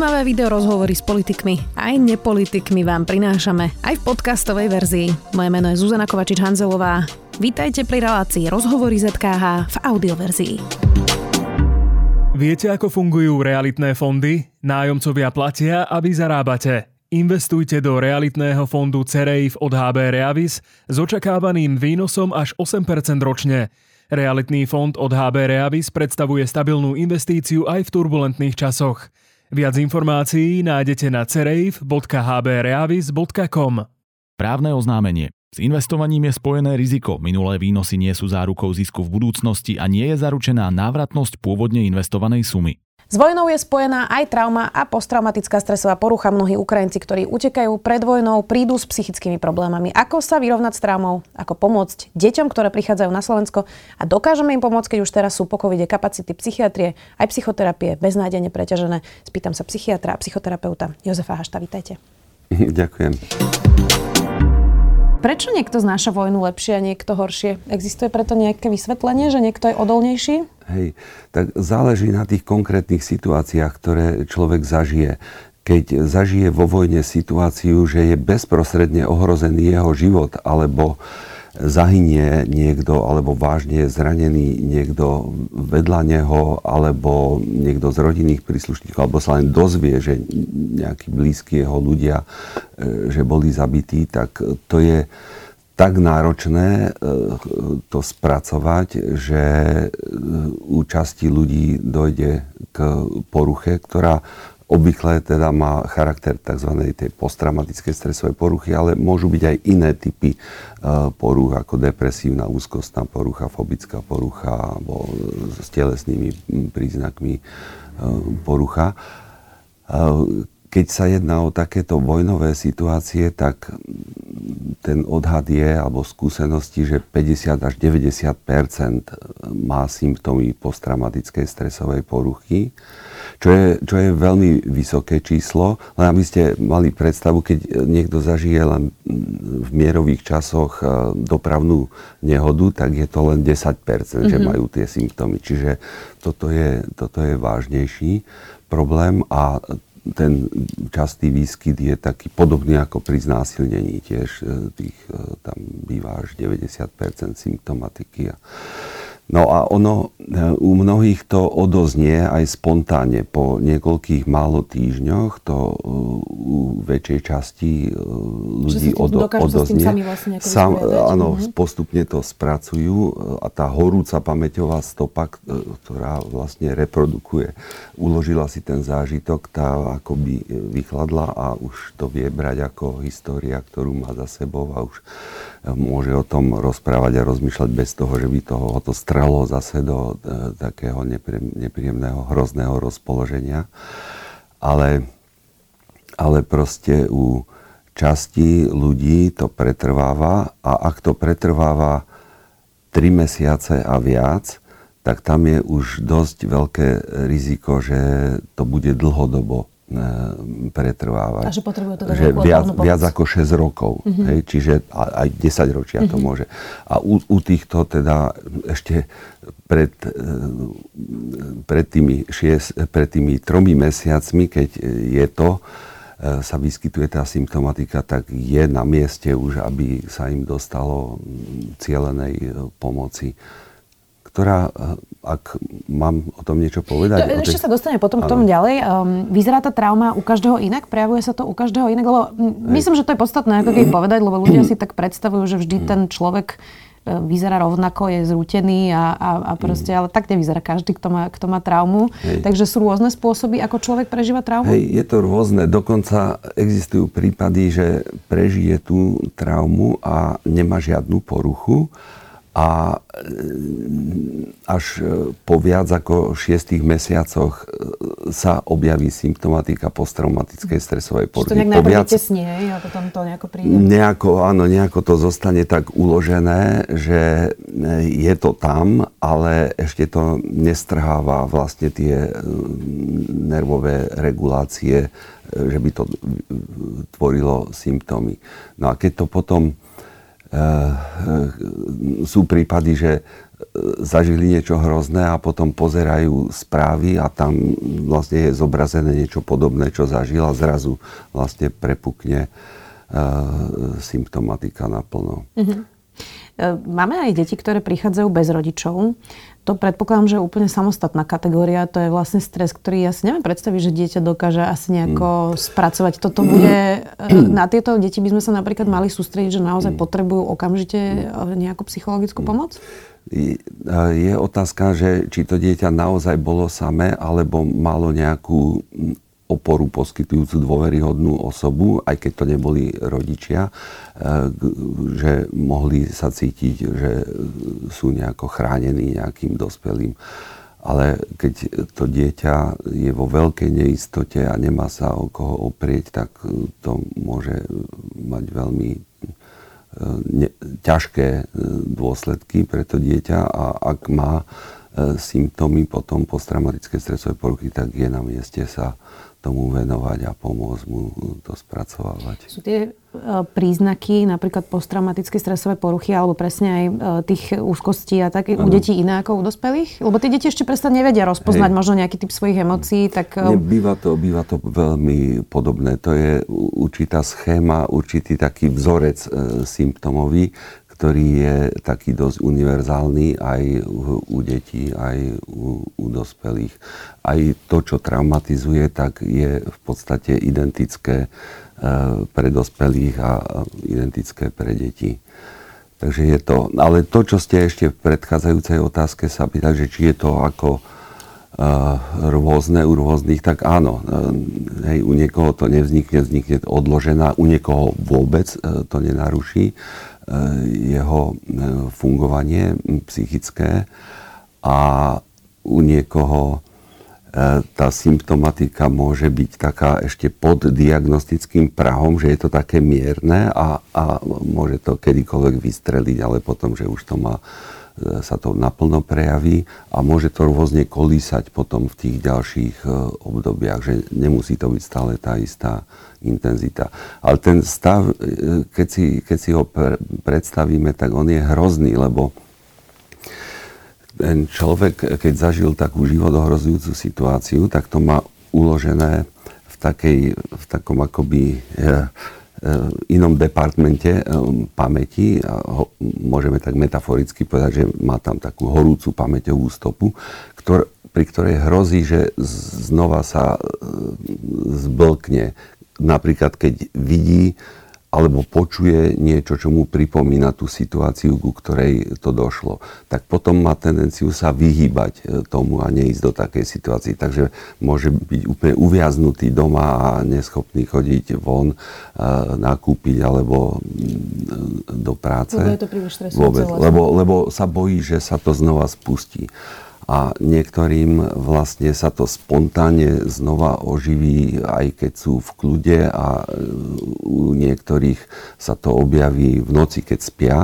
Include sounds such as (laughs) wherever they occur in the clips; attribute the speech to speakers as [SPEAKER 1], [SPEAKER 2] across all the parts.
[SPEAKER 1] Zaujímavé video rozhovory s politikmi aj nepolitikmi vám prinášame aj v podcastovej verzii. Moje meno je Zuzana Kovačič-Hanzelová. Vítajte pri relácii Rozhovory ZKH v audioverzii.
[SPEAKER 2] Viete, ako fungujú realitné fondy? Nájomcovia platia, aby zarábate. Investujte do realitného fondu CEREIF od HB Reavis s očakávaným výnosom až 8% ročne. Realitný fond od HB Reavis predstavuje stabilnú investíciu aj v turbulentných časoch. Viac informácií nájdete na cereif.hbreavis.com
[SPEAKER 3] Právne oznámenie. S investovaním je spojené riziko. Minulé výnosy nie sú zárukou zisku v budúcnosti a nie je zaručená návratnosť pôvodne investovanej sumy.
[SPEAKER 1] S vojnou je spojená aj trauma a posttraumatická stresová porucha. Mnohí Ukrajinci, ktorí utekajú pred vojnou, prídu s psychickými problémami. Ako sa vyrovnať s traumou? Ako pomôcť deťom, ktoré prichádzajú na Slovensko? A dokážeme im pomôcť, keď už teraz sú po covide kapacity psychiatrie, aj psychoterapie beznádejne preťažené? Spýtam sa psychiatra a psychoterapeuta Jozefa Hašta. Vítajte. (laughs)
[SPEAKER 4] Ďakujem.
[SPEAKER 1] Prečo niekto znáša vojnu lepšie a niekto horšie? Existuje preto nejaké vysvetlenie, že niekto je odolnejší?
[SPEAKER 4] Hej, tak záleží na tých konkrétnych situáciách, ktoré človek zažije. Keď zažije vo vojne situáciu, že je bezprostredne ohrozený jeho život, alebo zahynie niekto, alebo vážne je zranený niekto vedľa neho, alebo niekto z rodinných príslušníkov, alebo sa len dozvie, že nejakí blízki jeho ľudia, e, že boli zabití, tak to je tak náročné e, to spracovať, že e, u časti ľudí dojde k poruche, ktorá Obvykle teda má charakter tzv. tej posttraumatickej stresovej poruchy, ale môžu byť aj iné typy e, poruch, ako depresívna úzkostná porucha, fobická porucha alebo s telesnými príznakmi e, porucha. E, keď sa jedná o takéto vojnové situácie, tak ten odhad je, alebo skúsenosti, že 50 až 90% má symptómy posttraumatickej stresovej poruchy čo je, čo je veľmi vysoké číslo. Len aby ste mali predstavu, keď niekto zažije len v mierových časoch e, dopravnú nehodu, tak je to len 10%, mm-hmm. že mhm. majú tie symptómy. Čiže toto je, toto je vážnejší problém a ten častý výskyt je taký podobný ako pri znásilnení. Tiež e, tých, e, tam býva až 90% symptomatiky. A No a ono e, u mnohých to odoznie aj spontánne. Po niekoľkých málo týždňoch to e, u väčšej časti e, ľudí odo, odoznie.
[SPEAKER 1] Sami vlastne
[SPEAKER 4] Sam, áno, mm-hmm. postupne to spracujú a tá horúca pamäťová stopa, ktorá vlastne reprodukuje, uložila si ten zážitok, tá akoby vychladla a už to vie brať ako história, ktorú má za sebou a už môže o tom rozprávať a rozmýšľať bez toho, že by toho to stralo zase do e, takého nepríjemného, hrozného rozpoloženia. Ale, ale proste u časti ľudí to pretrváva a ak to pretrváva 3 mesiace a viac, tak tam je už dosť veľké riziko, že to bude dlhodobo pretrvávať.
[SPEAKER 1] A že potrebuje to
[SPEAKER 4] že viac, viac ako 6 rokov. Mm-hmm. Hej, čiže aj 10 ročia mm-hmm. to mhm. môže. A u, u týchto teda ešte pred, e, pred, tými šiest, pred tými tromi mesiacmi, keď je to, e, sa vyskytuje tá symptomatika, tak je na mieste už, aby sa im dostalo cielenej pomoci ktorá, eh, ak mám o tom niečo povedať...
[SPEAKER 1] To, ešte tej... sa dostane potom k tomu ďalej. Um, vyzerá tá trauma u každého inak? Prejavuje sa to u každého inak? Lebo myslím, že to je podstatné, ako keď povedať, lebo ľudia si tak predstavujú, že vždy ten človek eh, vyzerá rovnako, je zrútený a, a, a proste, ale tak nevyzerá každý, kto má, kto má traumu. Hej. Takže sú rôzne spôsoby, ako človek prežíva traumu?
[SPEAKER 4] Hej, je to rôzne. Dokonca existujú prípady, že prežije tú traumu a nemá žiadnu poruchu a e, až e, po viac ako šiestých mesiacoch e, sa objaví symptomatika posttraumatickej stresovej poruchy.
[SPEAKER 1] To nejak viac... tesnie, a potom to nejako príde?
[SPEAKER 4] Nejako, áno, nejako to zostane tak uložené, že je to tam, ale ešte to nestrháva vlastne tie nervové regulácie, že by to tvorilo symptómy. No a keď to potom sú prípady, že zažili niečo hrozné a potom pozerajú správy a tam vlastne je zobrazené niečo podobné, čo zažil a zrazu vlastne prepukne uh, symptomatika naplno. Mm-hmm.
[SPEAKER 1] Máme aj deti, ktoré prichádzajú bez rodičov. To predpokladám, že je úplne samostatná kategória. To je vlastne stres, ktorý ja si neviem predstaviť, že dieťa dokáže asi nejako mm. spracovať. Toto bude... Na tieto deti by sme sa napríklad mali sústrediť, že naozaj mm. potrebujú okamžite nejakú psychologickú pomoc?
[SPEAKER 4] Je otázka, že či to dieťa naozaj bolo samé, alebo malo nejakú oporu poskytujúcu dôveryhodnú osobu, aj keď to neboli rodičia, e, že mohli sa cítiť, že sú nejako chránení nejakým dospelým. Ale keď to dieťa je vo veľkej neistote a nemá sa o koho oprieť, tak to môže mať veľmi e, ne, ťažké e, dôsledky pre to dieťa a ak má symptómy potom posttraumatické stresové poruchy, tak je na mieste sa tomu venovať a pomôcť mu to spracovávať.
[SPEAKER 1] Sú tie e, príznaky, napríklad posttraumatické stresové poruchy, alebo presne aj e, tých úzkostí a tak ano. u detí iné ako u dospelých? Lebo tie deti ešte presne nevedia rozpoznať Hej. možno nejaký typ svojich emócií. Tak...
[SPEAKER 4] Nie, býva, to, býva to veľmi podobné. To je určitá schéma, určitý taký vzorec e, symptomový, ktorý je taký dosť univerzálny aj u detí, aj u, u dospelých. Aj to, čo traumatizuje, tak je v podstate identické e, pre dospelých a identické pre deti. Takže je to, ale to, čo ste ešte v predchádzajúcej otázke sa pýtali, že či je to ako uh, rôzne u rôznych, tak áno, uh, hej, u niekoho to nevznikne, vznikne odložená, u niekoho vôbec to nenaruší. Eh, jeho eh, fungovanie psychické a u niekoho eh, tá symptomatika môže byť taká ešte pod diagnostickým prahom, že je to také mierne a, a môže to kedykoľvek vystreliť, ale potom, že už to má sa to naplno prejaví a môže to rôzne kolísať potom v tých ďalších obdobiach, že nemusí to byť stále tá istá intenzita. Ale ten stav, e, keď si, keď si ho predstavíme, tak on je hrozný, lebo ten človek, keď zažil takú životohrozujúcu situáciu, tak to má uložené v, takej, v takom akoby e, e, inom departmente pamäti, a ho, môžeme tak metaforicky povedať, že má tam takú horúcu pamäťovú stopu, ktor, pri ktorej hrozí, že znova sa zblkne, napríklad keď vidí alebo počuje niečo, čo mu pripomína tú situáciu, ku ktorej to došlo, tak potom má tendenciu sa vyhýbať e, tomu a neísť do takej situácii. Takže môže byť úplne uviaznutý doma a neschopný chodiť von, e, nakúpiť alebo mm, do práce.
[SPEAKER 1] Lebo je to príliš Vôbec,
[SPEAKER 4] lebo, lebo sa bojí, že sa to znova spustí a niektorým vlastne sa to spontánne znova oživí, aj keď sú v kľude a e, u niektorých sa to objaví v noci, keď spia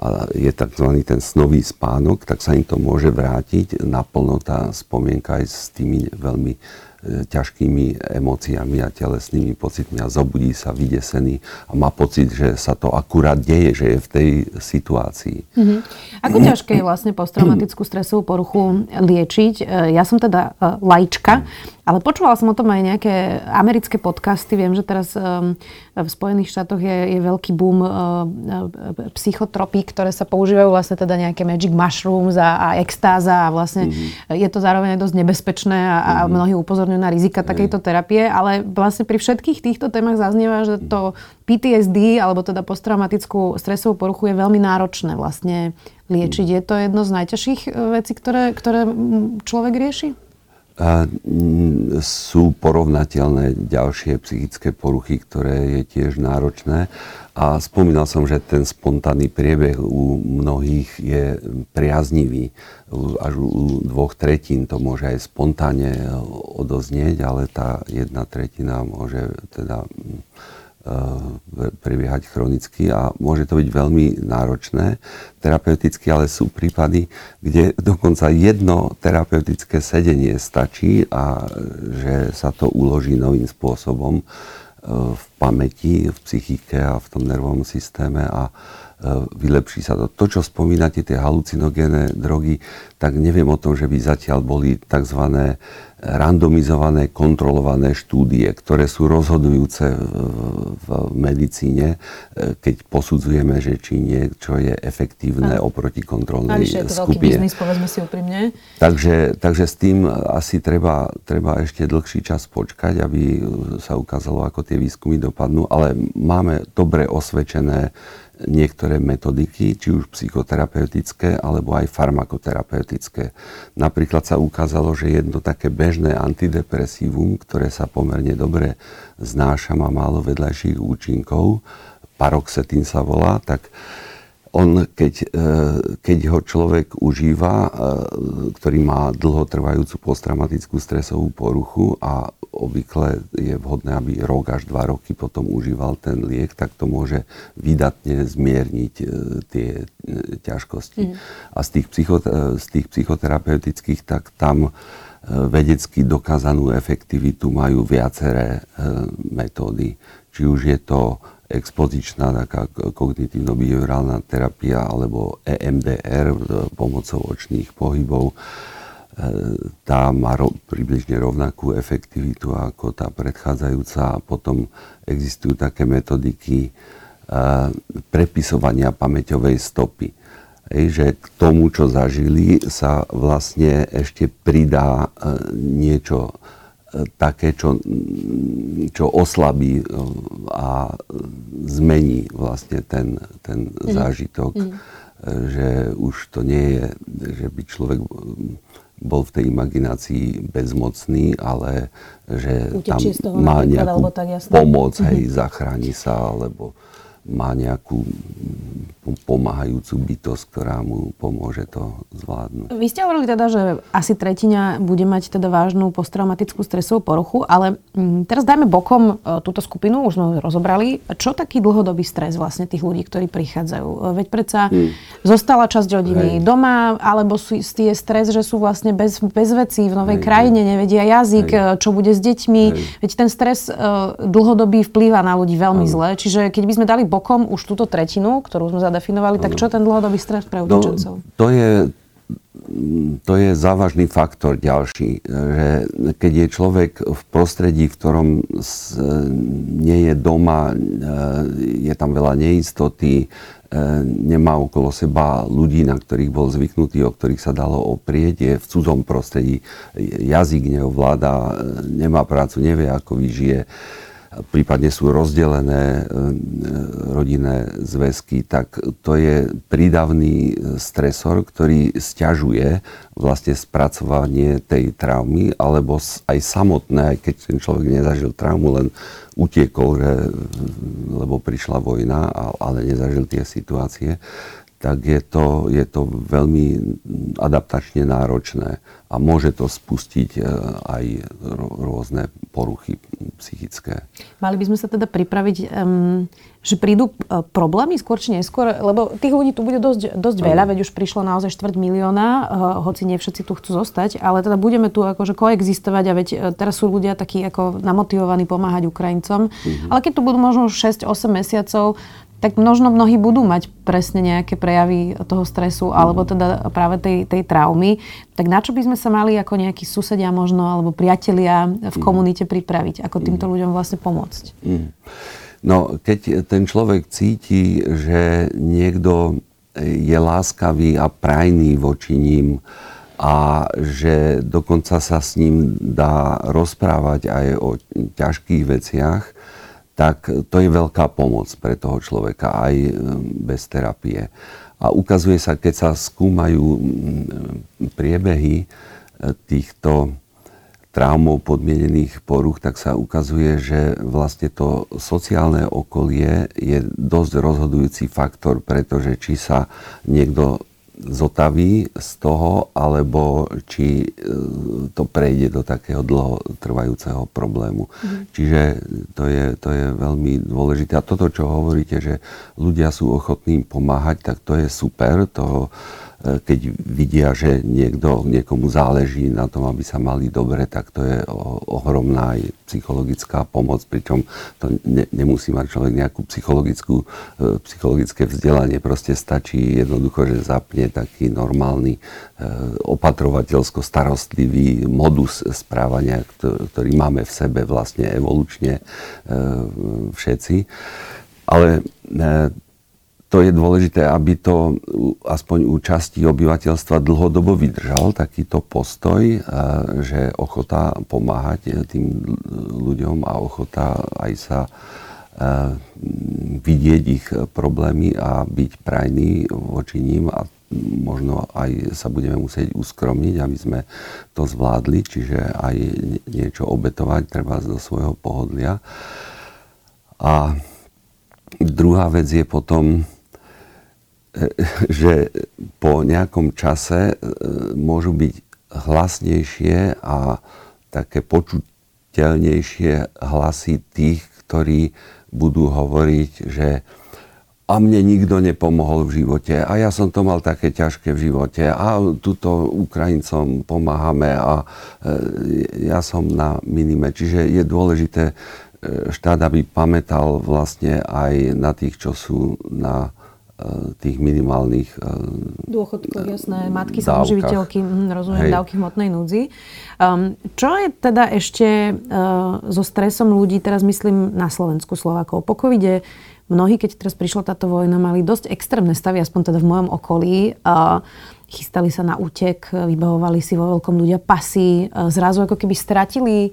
[SPEAKER 4] a je tzv. ten snový spánok, tak sa im to môže vrátiť naplno tá spomienka aj s tými veľmi ťažkými emóciami a telesnými pocitmi a zobudí sa vydesený a má pocit, že sa to akurát deje, že je v tej situácii. Mm-hmm.
[SPEAKER 1] Ako ťažké je vlastne posttraumatickú stresovú poruchu liečiť? E, ja som teda e, lajčka, ale počúvala som o tom aj nejaké americké podcasty. Viem, že teraz v Spojených štátoch je, je veľký boom uh, psychotropí, ktoré sa používajú vlastne teda nejaké magic mushrooms a, a extáza a vlastne mm-hmm. je to zároveň aj dosť nebezpečné a, a mm-hmm. mnohí upozorňujú na rizika takejto terapie, ale vlastne pri všetkých týchto témach zaznieva, že to PTSD alebo teda posttraumatickú stresovú poruchu je veľmi náročné vlastne liečiť. Je to jedno z najťažších uh, vecí, ktoré, ktoré človek rieši?
[SPEAKER 4] Sú porovnateľné ďalšie psychické poruchy, ktoré je tiež náročné. A spomínal som, že ten spontánny priebeh u mnohých je priaznivý. Až u dvoch tretín to môže aj spontánne odoznieť, ale tá jedna tretina môže teda Eh, prebiehať chronicky a môže to byť veľmi náročné. Terapeuticky, ale sú prípady, kde dokonca jedno terapeutické sedenie stačí a že sa to uloží novým spôsobom eh, v pamäti, v psychike a v tom nervovom systéme a vylepší sa to. To, čo spomínate, tie halucinogénne drogy, tak neviem o tom, že by zatiaľ boli tzv randomizované, kontrolované štúdie, ktoré sú rozhodujúce v medicíne, e, keď posudzujeme, že či niečo je efektívne a. oproti kontrolnej Navyše, je to
[SPEAKER 1] skupine. veľký biznis, povedzme si úprimne.
[SPEAKER 4] Takže, takže s tým asi treba, treba ešte dlhší čas počkať, aby sa ukázalo, ako tie výskumy dopadnú, ale máme dobre osvedčené niektoré metodiky, či už psychoterapeutické, alebo aj farmakoterapeutické. Napríklad sa ukázalo, že jedno také bežné antidepresívum, ktoré sa pomerne dobre znáša, má málo vedľajších účinkov, paroxetín sa volá, tak on, keď, e, keď ho človek užíva, e, ktorý má dlhotrvajúcu posttraumatickú stresovú poruchu a obvykle je vhodné, aby rok až dva roky potom užíval ten liek, tak to môže vydatne zmierniť e, tie ťažkosti. Mm. A z tých, psycho, z tých psychoterapeutických, tak tam vedecky dokázanú efektivitu majú viaceré metódy. Či už je to expozičná taká kognitívno-behaviorálna terapia alebo EMDR pomocou očných pohybov. E, tá má ro- približne rovnakú efektivitu ako tá predchádzajúca. A potom existujú také metodiky e, prepisovania pamäťovej stopy. Ej, že k tomu, čo zažili, sa vlastne ešte pridá e, niečo také, čo, čo oslabí e, a zmení vlastne ten, ten mm. zážitok, mm. že už to nie je, že by človek bol v tej imaginácii bezmocný, ale že tam má nejakú tak, pomoc, hej, mm-hmm. zachráni sa, alebo má nejakú pomáhajúcu bytosť, ktorá mu pomôže to zvládnuť.
[SPEAKER 1] Vy ste hovorili teda, že asi tretina bude mať teda vážnu posttraumatickú stresovú poruchu, ale mm, teraz dajme bokom e, túto skupinu, už sme rozobrali. Čo taký dlhodobý stres vlastne tých ľudí, ktorí prichádzajú? E, veď predsa hmm. zostala časť rodiny Hej. doma, alebo sú, je stres, že sú vlastne bez, bez vecí v novej Hej. krajine, nevedia jazyk, Hej. E, čo bude s deťmi. Hej. Veď ten stres dlhodobý vplýva na ľudí veľmi Hej. zle. Čiže keď by sme dali bokom už túto tretinu, ktorú sme zadefinovali, tak čo ten dlhodobý stres pre no, utečencov?
[SPEAKER 4] No, to je to je závažný faktor ďalší, že keď je človek v prostredí, v ktorom nie je doma, e, je tam veľa neistoty, e, nemá okolo seba ľudí, na ktorých bol zvyknutý, o ktorých sa dalo oprieť, je v cudzom prostredí, jazyk neovláda, e, nemá prácu, nevie, ako vyžije, prípadne sú rozdelené e, rodinné zväzky, tak to je prídavný stresor, ktorý stiažuje vlastne spracovanie tej traumy, alebo aj samotné, aj keď ten človek nezažil traumu, len utiekol, lebo prišla vojna, ale nezažil tie situácie, tak je to, je to veľmi adaptačne náročné a môže to spustiť e, aj rôzne poruchy psychické.
[SPEAKER 1] Mali by sme sa teda pripraviť, že prídu e, problémy skôr či neskôr, lebo tých ľudí tu bude dosť, dosť veľa, veď už prišlo naozaj štvrť milióna, uh, hoci nie všetci tu chcú zostať, ale teda budeme tu akože koexistovať a veď teraz sú ľudia takí ako namotivovaní pomáhať Ukrajincom, mm-hmm. ale keď tu budú možno 6-8 mesiacov, tak možno mnohí budú mať presne nejaké prejavy toho stresu alebo teda práve tej, tej traumy. Tak na čo by sme sa mali ako nejakí susedia možno alebo priatelia v mm. komunite pripraviť? Ako týmto mm. ľuďom vlastne pomôcť?
[SPEAKER 4] No, keď ten človek cíti, že niekto je láskavý a prajný voči ním a že dokonca sa s ním dá rozprávať aj o ťažkých veciach, tak to je veľká pomoc pre toho človeka aj e, bez terapie. A ukazuje sa, keď sa skúmajú priebehy e, týchto traumov podmienených poruch, tak sa ukazuje, že vlastne to sociálne okolie je dosť rozhodujúci faktor, pretože či sa niekto zotaví z toho, alebo či e, to prejde do takého dlhotrvajúceho problému. Mm. Čiže to je, to je veľmi dôležité. A toto, čo hovoríte, že ľudia sú ochotní pomáhať, tak to je super. To keď vidia, že niekto, niekomu záleží na tom, aby sa mali dobre, tak to je ohromná aj psychologická pomoc, pričom to ne, nemusí mať človek nejakú psychologickú, e, psychologické vzdelanie, proste stačí jednoducho, že zapne taký normálny e, opatrovateľsko starostlivý modus správania, ktorý máme v sebe vlastne evolučne e, všetci. Ale to je dôležité, aby to aspoň u časti obyvateľstva dlhodobo vydržal takýto postoj, že ochota pomáhať tým ľuďom a ochota aj sa vidieť ich problémy a byť prajný voči ním a možno aj sa budeme musieť uskromniť, aby sme to zvládli, čiže aj niečo obetovať treba zo svojho pohodlia. A druhá vec je potom (laughs) že po nejakom čase e, môžu byť hlasnejšie a také počuteľnejšie hlasy tých, ktorí budú hovoriť, že a mne nikto nepomohol v živote a ja som to mal také ťažké v živote a tuto Ukrajincom pomáhame a e, ja som na minime. Čiže je dôležité e, štát, aby pamätal vlastne aj na tých, čo sú na tých minimálnych
[SPEAKER 1] eh, dôchodkoch, jasné, matky samoživiteľky, hm, rozumiem, Hej. dávky hmotnej núdzi. Um, čo je teda ešte uh, so stresom ľudí, teraz myslím na Slovensku Slovákov, po covide mnohí, keď teraz prišla táto vojna, mali dosť extrémne stavy, aspoň teda v mojom okolí. Uh, chystali sa na útek, vybavovali si vo veľkom ľudia pasy, uh, zrazu ako keby stratili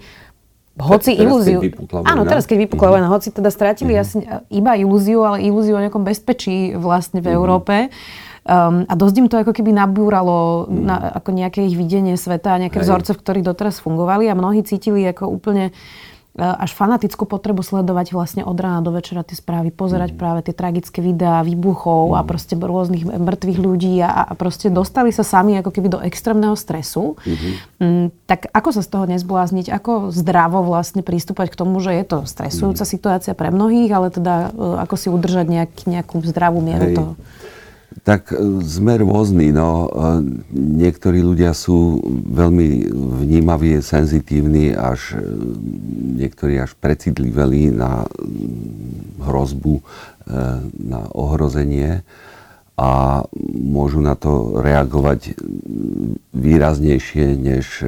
[SPEAKER 1] hoci teraz, ilúziu... Keď áno, teraz keď vypukla vojna, hoci teda stratili uh-huh. jasne, iba ilúziu, ale ilúziu o nejakom bezpečí vlastne v uh-huh. Európe. Um, a dosť im to ako keby nabúralo uh-huh. na, ako nejaké ich videnie sveta a nejaké Hej. vzorce, v ktorých doteraz fungovali a mnohí cítili ako úplne E, až fanatickú potrebu sledovať vlastne od rána do večera tie správy, pozerať mm. práve tie tragické videá výbuchov mm. a proste rôznych mŕtvych ľudí a, a proste dostali sa sami ako keby do extrémneho stresu. Mm-hmm. Mm, tak ako sa z toho nezblázniť? Ako zdravo vlastne prístupať k tomu, že je to stresujúca mm. situácia pre mnohých, ale teda e, ako si udržať nejak, nejakú zdravú mieru Hej. toho?
[SPEAKER 4] Tak e, sme rôzni. No. E, niektorí ľudia sú veľmi vnímaví, senzitívni, až e, niektorí až precitliveli na hrozbu, na ohrozenie a môžu na to reagovať výraznejšie než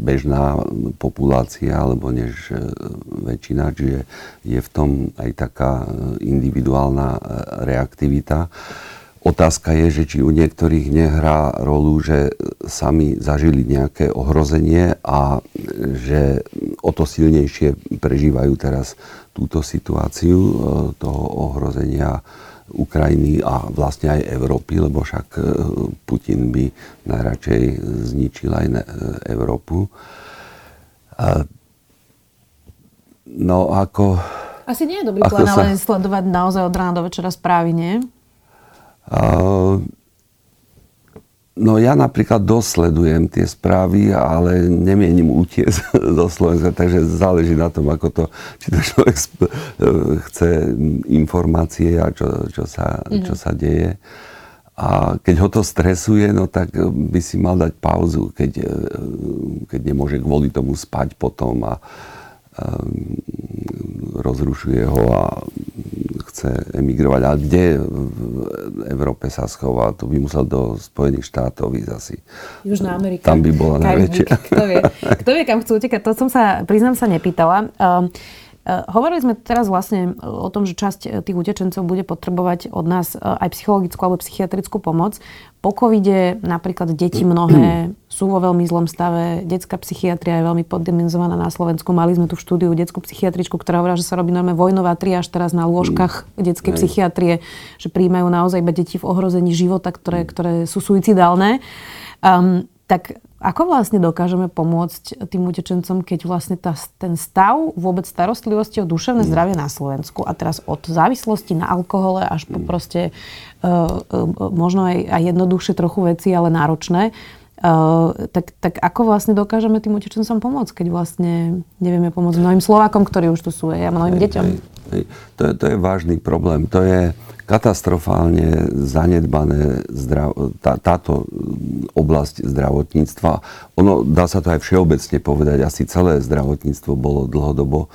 [SPEAKER 4] bežná populácia alebo než väčšina, čiže je v tom aj taká individuálna reaktivita. Otázka je, že či u niektorých nehrá rolu, že sami zažili nejaké ohrozenie a že o to silnejšie prežívajú teraz túto situáciu toho ohrozenia Ukrajiny a vlastne aj Európy, lebo však e, Putin by najradšej zničil aj Európu. No ako...
[SPEAKER 1] Asi nie je dobrý plán, sa... ale sledovať naozaj od rána do večera správy, nie? Uh,
[SPEAKER 4] No ja napríklad dosledujem tie správy, ale nemienim utiesť (laughs) do Slovenska, takže záleží na tom, ako to, či to človek chce informácie a čo, čo, sa, mm-hmm. čo sa deje. A keď ho to stresuje, no tak by si mal dať pauzu, keď, keď nemôže kvôli tomu spať potom a rozrušuje ho a chce emigrovať. A kde v Európe sa schová? To by musel do Spojených štátov ísť asi.
[SPEAKER 1] Južná Amerika.
[SPEAKER 4] Tam by bola najväčšia.
[SPEAKER 1] Kto vie, kto vie, kam chcú utekať? To som sa, priznám sa, nepýtala. Um, Hovorili sme teraz vlastne o tom, že časť tých utečencov bude potrebovať od nás aj psychologickú alebo psychiatrickú pomoc. Po covide napríklad deti mnohé (clears throat) sú vo veľmi zlom stave. Detská psychiatria je veľmi poddimenzovaná na Slovensku. Mali sme tu v štúdiu detskú psychiatričku, ktorá hovorila, že sa robí normálne vojnová triáž teraz na lôžkach detskej psychiatrie, že príjmajú naozaj iba deti v ohrození života, ktoré, ktoré sú suicidálne. Um, tak ako vlastne dokážeme pomôcť tým utečencom, keď vlastne tá, ten stav vôbec starostlivosti o duševné mm. zdravie na Slovensku a teraz od závislosti na alkohole až po mm. proste uh, uh, možno aj, aj jednoduchšie trochu veci, ale náročné, uh, tak, tak ako vlastne dokážeme tým utečencom pomôcť, keď vlastne nevieme pomôcť mnohým Slovákom, ktorí už tu sú, a mnohým deťom?
[SPEAKER 4] To je, to je vážny problém. To je katastrofálne zanedbané zdrav, tá, táto oblasť zdravotníctva. Ono, dá sa to aj všeobecne povedať, asi celé zdravotníctvo bolo dlhodobo e,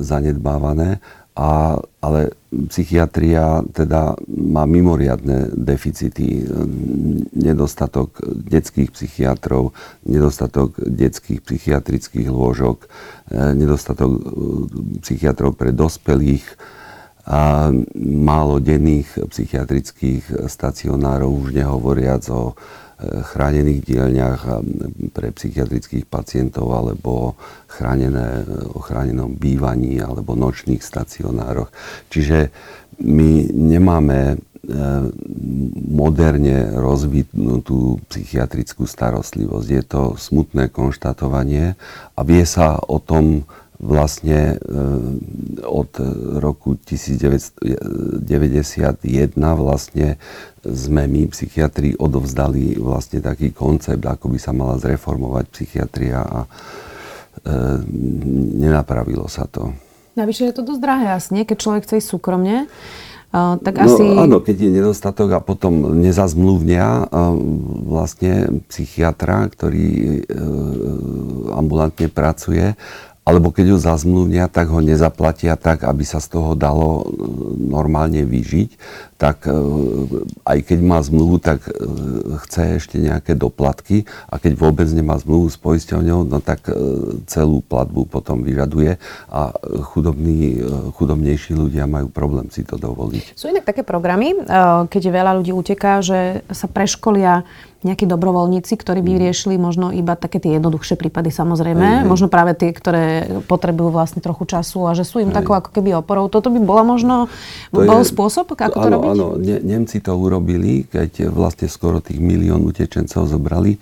[SPEAKER 4] zanedbávané a, ale psychiatria teda má mimoriadne deficity. Nedostatok detských psychiatrov, nedostatok detských psychiatrických lôžok, e, nedostatok e, psychiatrov pre dospelých, a málo denných psychiatrických stacionárov, už nehovoriac o chránených dielňach pre psychiatrických pacientov alebo chránené, o chránenom bývaní alebo nočných stacionároch. Čiže my nemáme e, moderne rozvinutú psychiatrickú starostlivosť. Je to smutné konštatovanie a vie sa o tom vlastne e, od roku 1991 vlastne sme my, psychiatri, odovzdali vlastne taký koncept, ako by sa mala zreformovať psychiatria a e, nenapravilo sa to.
[SPEAKER 1] Navyše je to dosť drahé asi, keď človek chce ísť súkromne.
[SPEAKER 4] Uh, tak no, asi... Áno, keď je nedostatok a potom nezazmluvnia uh, vlastne psychiatra, ktorý uh, ambulantne pracuje alebo keď ho zazmluvnia, tak ho nezaplatia tak, aby sa z toho dalo e, normálne vyžiť, tak e, aj keď má zmluvu, tak e, chce ešte nejaké doplatky a keď vôbec nemá zmluvu s poisťovňou, no tak celú platbu potom vyžaduje a chudobní, chudobnejší ľudia majú problém si to dovoliť.
[SPEAKER 1] Sú inak také programy, keď veľa ľudí uteká, že sa preškolia nejakí dobrovoľníci, ktorí by mhm. riešili možno iba také tie jednoduchšie prípady samozrejme, mm. možno práve tie, ktoré potrebujú vlastne trochu času a že sú im takou ako keby oporou. Toto by bola možno, to bol je, spôsob, ako to,
[SPEAKER 4] áno,
[SPEAKER 1] robiť?
[SPEAKER 4] Áno, Nemci to urobili, keď vlastne skoro tých milión utečencov zobrali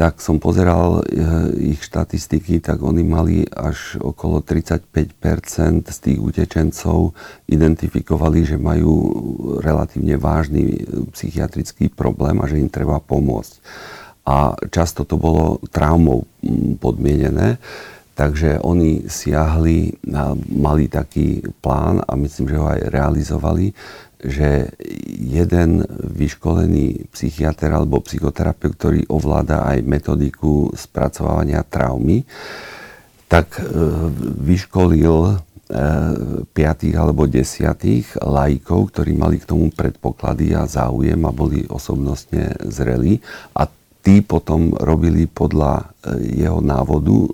[SPEAKER 4] tak som pozeral eh, ich štatistiky, tak oni mali až okolo 35% z tých utečencov identifikovali, že majú relatívne vážny eh, psychiatrický problém a že im treba pomôcť. A často to bolo traumou mm, podmienené. Takže oni siahli, mali taký plán a myslím, že ho aj realizovali, že jeden vyškolený psychiatr alebo psychoterapeut, ktorý ovláda aj metodiku spracovania traumy, tak e, vyškolil e, piatých alebo desiatých lajkov, ktorí mali k tomu predpoklady a záujem a boli osobnostne zrelí. A tí potom robili podľa e, jeho návodu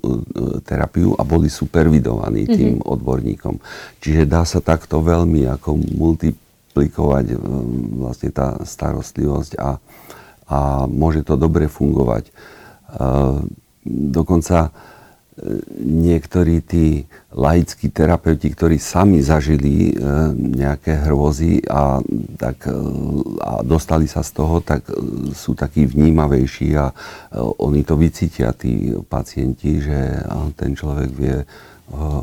[SPEAKER 4] terapiu a boli supervidovaní tým mm-hmm. odborníkom. Čiže dá sa takto veľmi ako multi aplikovať e, vlastne tá starostlivosť a, a môže to dobre fungovať. E, dokonca e, niektorí tí laickí terapeuti, ktorí sami zažili nejaké hrôzy a, tak, a dostali sa z toho, tak sú takí vnímavejší a oni to vycítia, tí pacienti, že ten človek vie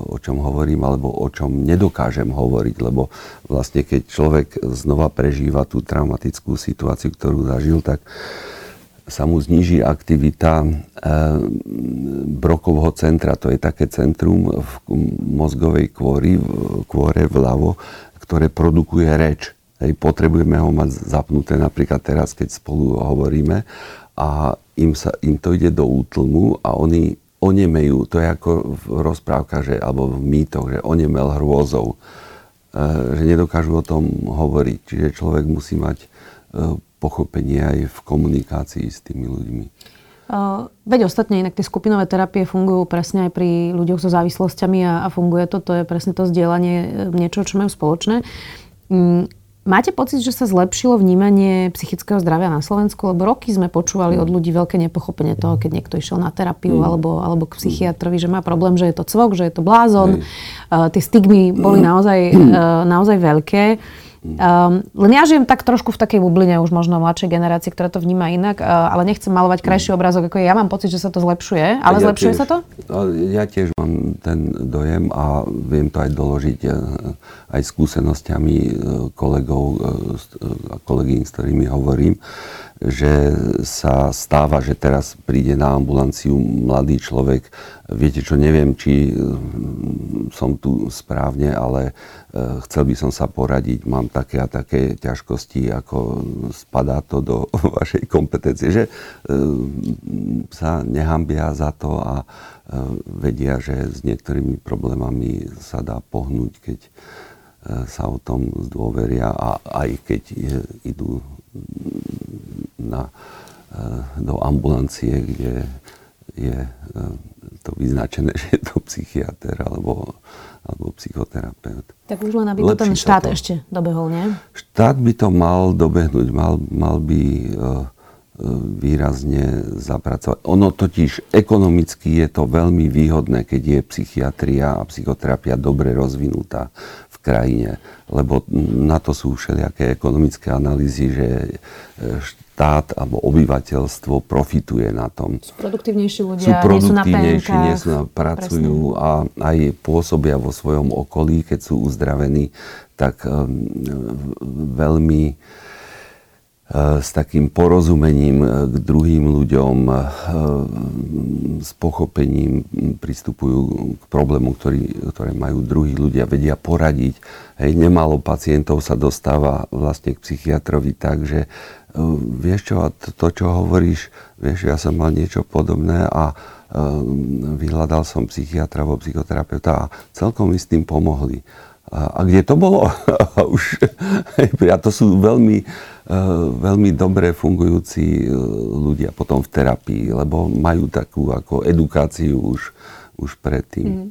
[SPEAKER 4] o čom hovorím alebo o čom nedokážem hovoriť, lebo vlastne keď človek znova prežíva tú traumatickú situáciu, ktorú zažil, tak sa mu zniží aktivita e, brokovho centra. To je také centrum v mozgovej kôry, kôre vľavo, ktoré produkuje reč. Hej, potrebujeme ho mať zapnuté napríklad teraz, keď spolu hovoríme a im, sa, im to ide do útlmu a oni onemejú. To je ako v rozprávkach, alebo v mýtoch, že onemel hrôzou. E, že nedokážu o tom hovoriť. Čiže človek musí mať e, pochopenie aj v komunikácii s tými ľuďmi.
[SPEAKER 1] Veď ostatne inak tie skupinové terapie fungujú presne aj pri ľuďoch so závislosťami a, a funguje to. To je presne to zdieľanie niečo, čo majú spoločné. Máte pocit, že sa zlepšilo vnímanie psychického zdravia na Slovensku? Lebo roky sme počúvali od ľudí veľké nepochopenie toho, keď niekto išiel na terapiu mm. alebo, alebo k psychiatrovi, že má problém, že je to cvok, že je to blázon. Uh, tie stigmy boli mm. naozaj, uh, naozaj veľké. Um, len ja žijem tak trošku v takej bubline, už možno mladšej generácie, ktorá to vníma inak, uh, ale nechcem malovať krajší obrázok, ako je. Ja mám pocit, že sa to zlepšuje, ale ja zlepšuje tiež, sa to?
[SPEAKER 4] Ja tiež mám ten dojem a viem to aj doložiť uh, aj skúsenosťami uh, kolegov a kolegyň, s ktorými hovorím, že sa stáva, že teraz príde na ambulanciu mladý človek. Viete čo, neviem, či som tu správne, ale chcel by som sa poradiť, mám také a také ťažkosti, ako spadá to do (laughs) vašej kompetencie, že sa nehambia za to a vedia, že s niektorými problémami sa dá pohnúť, keď sa o tom zdôveria a aj keď idú na, do ambulancie, kde je to vyznačené, (laughs) že je to psychiatr alebo, alebo psychoterapeut.
[SPEAKER 1] Tak už len aby to ten štát to. ešte dobehol, nie?
[SPEAKER 4] Štát by to mal dobehnúť, mal, mal by výrazne zapracovať. Ono totiž ekonomicky je to veľmi výhodné, keď je psychiatria a psychoterapia dobre rozvinutá v krajine, lebo na to sú všelijaké ekonomické analýzy, že štát alebo obyvateľstvo profituje na tom.
[SPEAKER 1] Sú produktívnejší ľudia,
[SPEAKER 4] sú produktívnejší, nie sú na pracujú a aj pôsobia vo svojom okolí, keď sú uzdravení, tak um, veľmi s takým porozumením e, k druhým ľuďom, e, s pochopením pristupujú k problému, ktorý, ktoré majú druhí ľudia, vedia poradiť. Hej, nemálo pacientov sa dostáva vlastne k psychiatrovi tak, že e, vieš čo, to, čo hovoríš, vieš, ja som mal niečo podobné a vyhľadal som psychiatra alebo psychoterapeuta a celkom mi s tým pomohli. A, a kde to bolo? (laughs) Už, (laughs) a to sú veľmi, e, veľmi dobre fungujúci e, ľudia potom v terapii, lebo majú takú ako edukáciu už, už predtým. Mm.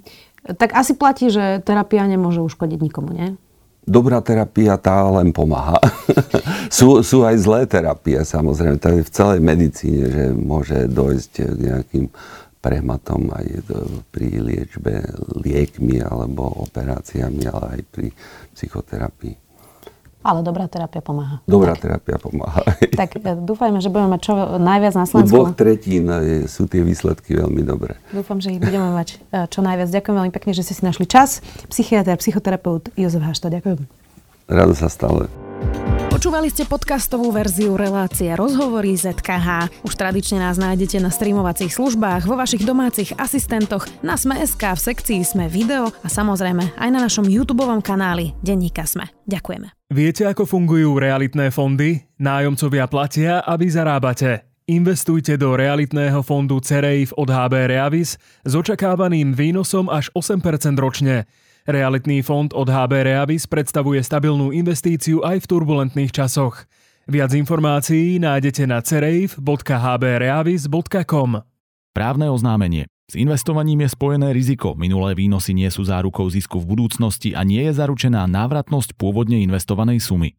[SPEAKER 1] Tak asi platí, že terapia nemôže uškodiť nikomu, nie?
[SPEAKER 4] Dobrá terapia tá len pomáha. (laughs) sú, sú aj zlé terapie, samozrejme. To je v celej medicíne, že môže dojsť k nejakým prehmatom aj pri liečbe liekmi alebo operáciami, ale aj pri psychoterapii.
[SPEAKER 1] Ale dobrá terapia pomáha.
[SPEAKER 4] Dobrá tak. terapia pomáha. (laughs)
[SPEAKER 1] Tak e, dúfajme, že budeme mať čo najviac na
[SPEAKER 4] Slovensku. U dvoch tretín e, sú tie výsledky veľmi dobré.
[SPEAKER 1] Dúfam, že ich budeme mať e, čo najviac. Ďakujem veľmi pekne, že ste si našli čas. Psychiatr, psychoterapeut Jozef Hašta. Ďakujem.
[SPEAKER 4] Rado sa stále.
[SPEAKER 1] Počúvali ste podcastovú verziu relácie Rozhovory ZKH. Už tradične nás nájdete na streamovacích službách, vo vašich domácich asistentoch, na Sme.sk, v sekcii Sme video a samozrejme aj na našom YouTube kanáli Denníka Sme. Ďakujeme.
[SPEAKER 2] Viete, ako fungujú realitné fondy? Nájomcovia platia a vy zarábate. Investujte do realitného fondu CEREIF od HB Reavis s očakávaným výnosom až 8% ročne. Realitný fond od HB Reavis predstavuje stabilnú investíciu aj v turbulentných časoch. Viac informácií nájdete na cereif.hbreavis.com
[SPEAKER 3] Právne oznámenie. S investovaním je spojené riziko. Minulé výnosy nie sú zárukou zisku v budúcnosti a nie je zaručená návratnosť pôvodne investovanej sumy.